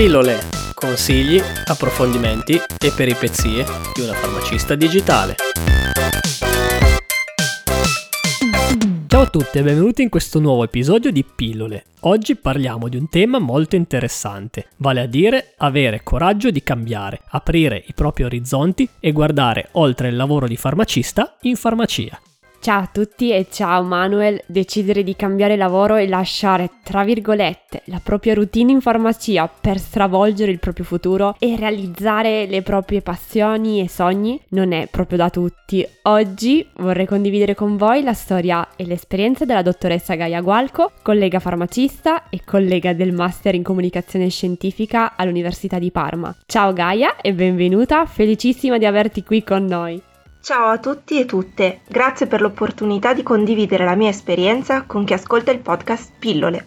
Pillole, consigli, approfondimenti e peripezie di una farmacista digitale. Ciao a tutti e benvenuti in questo nuovo episodio di Pillole. Oggi parliamo di un tema molto interessante, vale a dire avere coraggio di cambiare, aprire i propri orizzonti e guardare oltre il lavoro di farmacista in farmacia. Ciao a tutti e ciao Manuel. Decidere di cambiare lavoro e lasciare, tra virgolette, la propria routine in farmacia per stravolgere il proprio futuro e realizzare le proprie passioni e sogni non è proprio da tutti. Oggi vorrei condividere con voi la storia e l'esperienza della dottoressa Gaia Gualco, collega farmacista e collega del Master in Comunicazione Scientifica all'Università di Parma. Ciao Gaia e benvenuta, felicissima di averti qui con noi. Ciao a tutti e tutte, grazie per l'opportunità di condividere la mia esperienza con chi ascolta il podcast Pillole.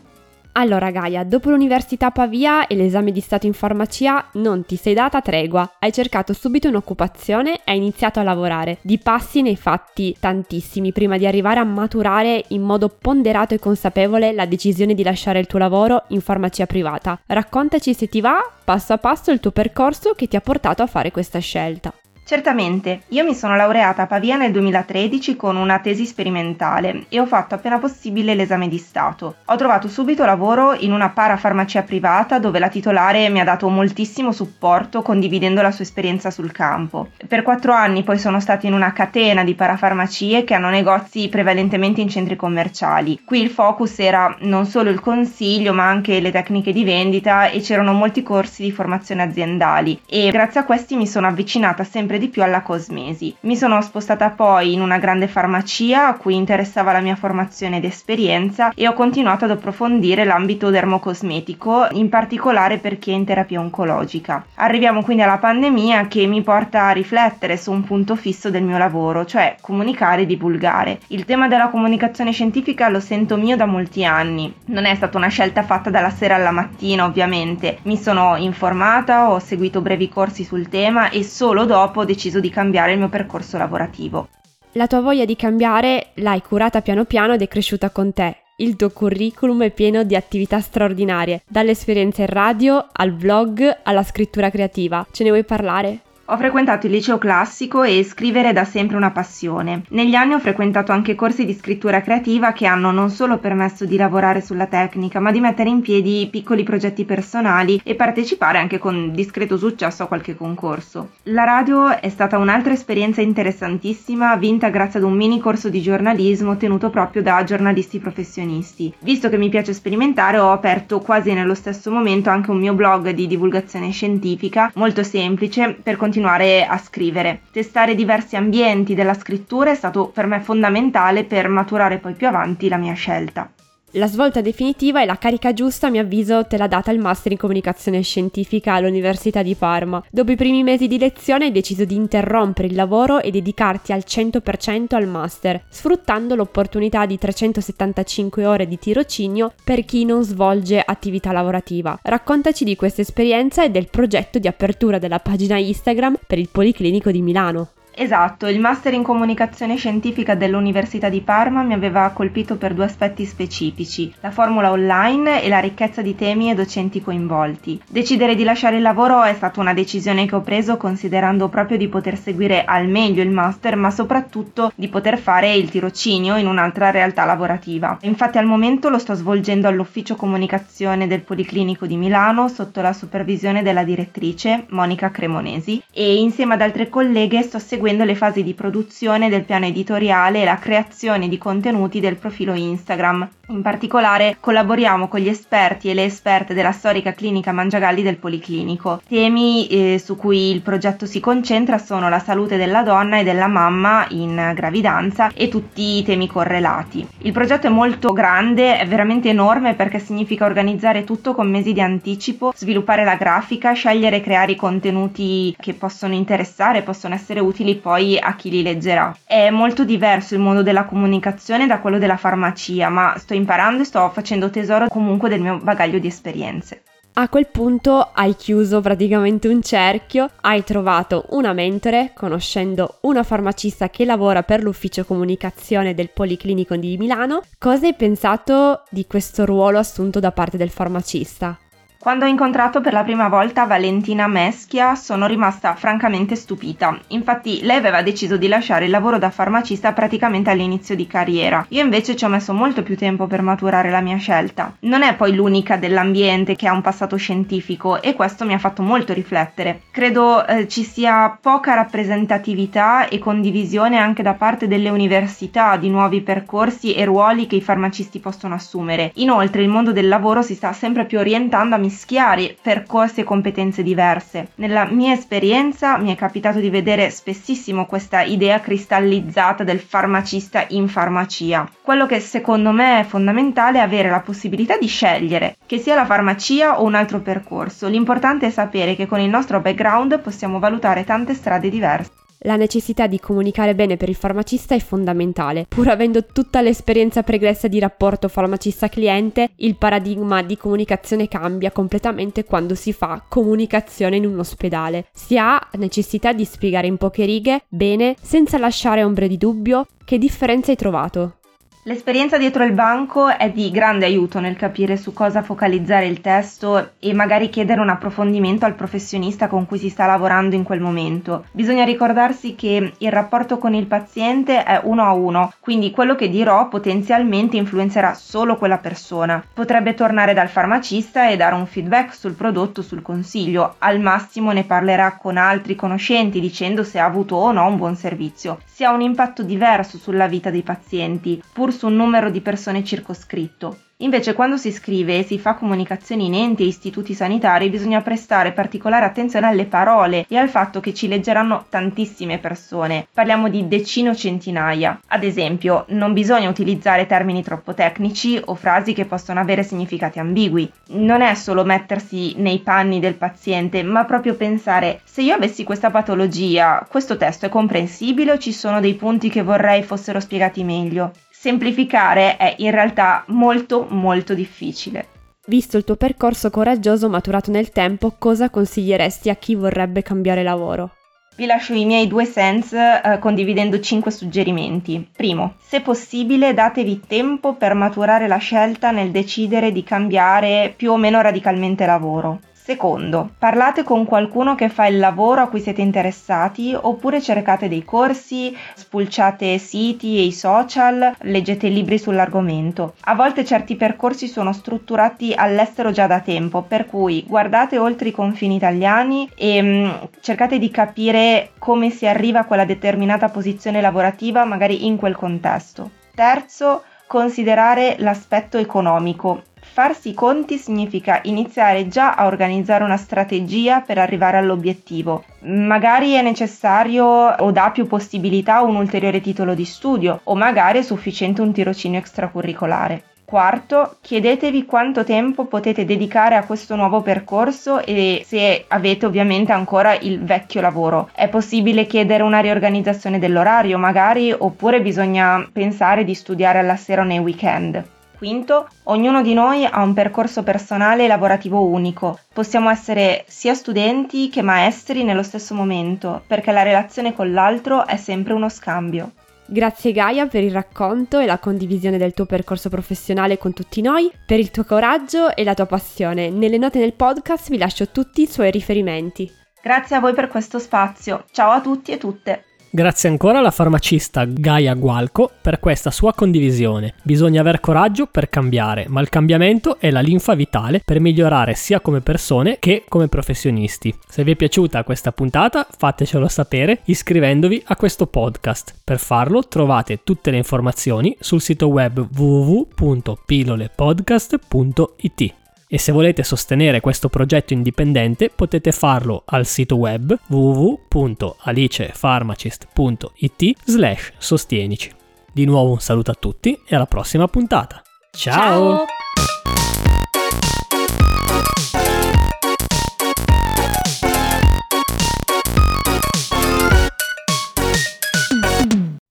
Allora Gaia, dopo l'università Pavia e l'esame di Stato in farmacia non ti sei data tregua, hai cercato subito un'occupazione e hai iniziato a lavorare. Di passi ne fatti tantissimi prima di arrivare a maturare in modo ponderato e consapevole la decisione di lasciare il tuo lavoro in farmacia privata. Raccontaci se ti va, passo a passo, il tuo percorso che ti ha portato a fare questa scelta. Certamente, io mi sono laureata a Pavia nel 2013 con una tesi sperimentale e ho fatto appena possibile l'esame di Stato. Ho trovato subito lavoro in una parafarmacia privata dove la titolare mi ha dato moltissimo supporto condividendo la sua esperienza sul campo. Per quattro anni poi sono stata in una catena di parafarmacie che hanno negozi prevalentemente in centri commerciali. Qui il focus era non solo il consiglio ma anche le tecniche di vendita e c'erano molti corsi di formazione aziendali e grazie a questi mi sono avvicinata sempre sempre di più alla cosmesi. Mi sono spostata poi in una grande farmacia a cui interessava la mia formazione ed esperienza e ho continuato ad approfondire l'ambito dermocosmetico, in particolare per chi è in terapia oncologica. Arriviamo quindi alla pandemia che mi porta a riflettere su un punto fisso del mio lavoro, cioè comunicare e divulgare. Il tema della comunicazione scientifica lo sento mio da molti anni. Non è stata una scelta fatta dalla sera alla mattina, ovviamente. Mi sono informata, ho seguito brevi corsi sul tema e solo dopo ho deciso di cambiare il mio percorso lavorativo. La tua voglia di cambiare l'hai curata piano piano ed è cresciuta con te. Il tuo curriculum è pieno di attività straordinarie, dall'esperienza in radio al blog alla scrittura creativa. Ce ne vuoi parlare? Ho frequentato il liceo classico e scrivere è da sempre una passione. Negli anni ho frequentato anche corsi di scrittura creativa che hanno non solo permesso di lavorare sulla tecnica, ma di mettere in piedi piccoli progetti personali e partecipare anche con discreto successo a qualche concorso. La radio è stata un'altra esperienza interessantissima, vinta grazie ad un mini corso di giornalismo tenuto proprio da giornalisti professionisti. Visto che mi piace sperimentare, ho aperto quasi nello stesso momento anche un mio blog di divulgazione scientifica, molto semplice, per continuare continuare a scrivere. Testare diversi ambienti della scrittura è stato per me fondamentale per maturare poi più avanti la mia scelta. La svolta definitiva e la carica giusta, a mio avviso, te l'ha data il Master in Comunicazione Scientifica all'Università di Parma. Dopo i primi mesi di lezione hai deciso di interrompere il lavoro e dedicarti al 100% al Master, sfruttando l'opportunità di 375 ore di tirocinio per chi non svolge attività lavorativa. Raccontaci di questa esperienza e del progetto di apertura della pagina Instagram per il Policlinico di Milano. Esatto, il master in comunicazione scientifica dell'Università di Parma mi aveva colpito per due aspetti specifici, la formula online e la ricchezza di temi e docenti coinvolti. Decidere di lasciare il lavoro è stata una decisione che ho preso considerando proprio di poter seguire al meglio il master, ma soprattutto di poter fare il tirocinio in un'altra realtà lavorativa. Infatti al momento lo sto svolgendo all'ufficio comunicazione del Policlinico di Milano sotto la supervisione della direttrice Monica Cremonesi e insieme ad altre colleghe sto seguendo seguendo le fasi di produzione del piano editoriale e la creazione di contenuti del profilo Instagram. In particolare collaboriamo con gli esperti e le esperte della storica clinica Mangiagalli del Policlinico. Temi eh, su cui il progetto si concentra sono la salute della donna e della mamma in gravidanza e tutti i temi correlati. Il progetto è molto grande, è veramente enorme perché significa organizzare tutto con mesi di anticipo, sviluppare la grafica, scegliere e creare i contenuti che possono interessare, possono essere utili poi a chi li leggerà. È molto diverso il mondo della comunicazione da quello della farmacia, ma sto imparando e sto facendo tesoro comunque del mio bagaglio di esperienze. A quel punto hai chiuso praticamente un cerchio, hai trovato una mentore conoscendo una farmacista che lavora per l'ufficio comunicazione del Policlinico di Milano. Cosa hai pensato di questo ruolo assunto da parte del farmacista? Quando ho incontrato per la prima volta Valentina Meschia sono rimasta francamente stupita. Infatti lei aveva deciso di lasciare il lavoro da farmacista praticamente all'inizio di carriera. Io invece ci ho messo molto più tempo per maturare la mia scelta. Non è poi l'unica dell'ambiente che ha un passato scientifico e questo mi ha fatto molto riflettere. Credo eh, ci sia poca rappresentatività e condivisione anche da parte delle università di nuovi percorsi e ruoli che i farmacisti possono assumere. Inoltre il mondo del lavoro si sta sempre più orientando a mischiare percorsi e competenze diverse. Nella mia esperienza mi è capitato di vedere spessissimo questa idea cristallizzata del farmacista in farmacia. Quello che secondo me è fondamentale è avere la possibilità di scegliere, che sia la farmacia o un altro percorso. L'importante è sapere che con il nostro background possiamo valutare tante strade diverse. La necessità di comunicare bene per il farmacista è fondamentale. Pur avendo tutta l'esperienza pregressa di rapporto farmacista-cliente, il paradigma di comunicazione cambia completamente quando si fa comunicazione in un ospedale. Si ha necessità di spiegare in poche righe, bene, senza lasciare ombre di dubbio, che differenza hai trovato. L'esperienza dietro il banco è di grande aiuto nel capire su cosa focalizzare il testo e magari chiedere un approfondimento al professionista con cui si sta lavorando in quel momento. Bisogna ricordarsi che il rapporto con il paziente è uno a uno, quindi quello che dirò potenzialmente influenzerà solo quella persona. Potrebbe tornare dal farmacista e dare un feedback sul prodotto, sul consiglio, al massimo ne parlerà con altri conoscenti dicendo se ha avuto o no un buon servizio. Si ha un impatto diverso sulla vita dei pazienti, pur su un numero di persone circoscritto. Invece quando si scrive e si fa comunicazioni in enti e istituti sanitari bisogna prestare particolare attenzione alle parole e al fatto che ci leggeranno tantissime persone. Parliamo di decine o centinaia. Ad esempio, non bisogna utilizzare termini troppo tecnici o frasi che possono avere significati ambigui. Non è solo mettersi nei panni del paziente, ma proprio pensare se io avessi questa patologia, questo testo è comprensibile o ci sono dei punti che vorrei fossero spiegati meglio? Semplificare è in realtà molto molto difficile. Visto il tuo percorso coraggioso maturato nel tempo, cosa consiglieresti a chi vorrebbe cambiare lavoro? Vi lascio i miei due sense eh, condividendo cinque suggerimenti. Primo, se possibile datevi tempo per maturare la scelta nel decidere di cambiare più o meno radicalmente lavoro. Secondo, parlate con qualcuno che fa il lavoro a cui siete interessati oppure cercate dei corsi, spulciate siti e i social, leggete libri sull'argomento. A volte certi percorsi sono strutturati all'estero già da tempo, per cui guardate oltre i confini italiani e mh, mm, cercate di capire come si arriva a quella determinata posizione lavorativa magari in quel contesto. Terzo, considerare l'aspetto economico Farsi i conti significa iniziare già a organizzare una strategia per arrivare all'obiettivo. Magari è necessario o dà più possibilità un ulteriore titolo di studio o magari è sufficiente un tirocinio extracurricolare. Quarto, chiedetevi quanto tempo potete dedicare a questo nuovo percorso e se avete ovviamente ancora il vecchio lavoro. È possibile chiedere una riorganizzazione dell'orario magari oppure bisogna pensare di studiare alla sera o nei weekend. Quinto, ognuno di noi ha un percorso personale e lavorativo unico. Possiamo essere sia studenti che maestri nello stesso momento, perché la relazione con l'altro è sempre uno scambio. Grazie Gaia per il racconto e la condivisione del tuo percorso professionale con tutti noi, per il tuo coraggio e la tua passione. Nelle note del podcast vi lascio tutti i suoi riferimenti. Grazie a voi per questo spazio. Ciao a tutti e tutte. Grazie ancora alla farmacista Gaia Gualco per questa sua condivisione. Bisogna aver coraggio per cambiare, ma il cambiamento è la linfa vitale per migliorare sia come persone che come professionisti. Se vi è piaciuta questa puntata, fatecelo sapere iscrivendovi a questo podcast. Per farlo trovate tutte le informazioni sul sito web www.pilolepodcast.it. E se volete sostenere questo progetto indipendente potete farlo al sito web www.alicefarmacist.it slash sostienici. Di nuovo un saluto a tutti e alla prossima puntata. Ciao! Ciao.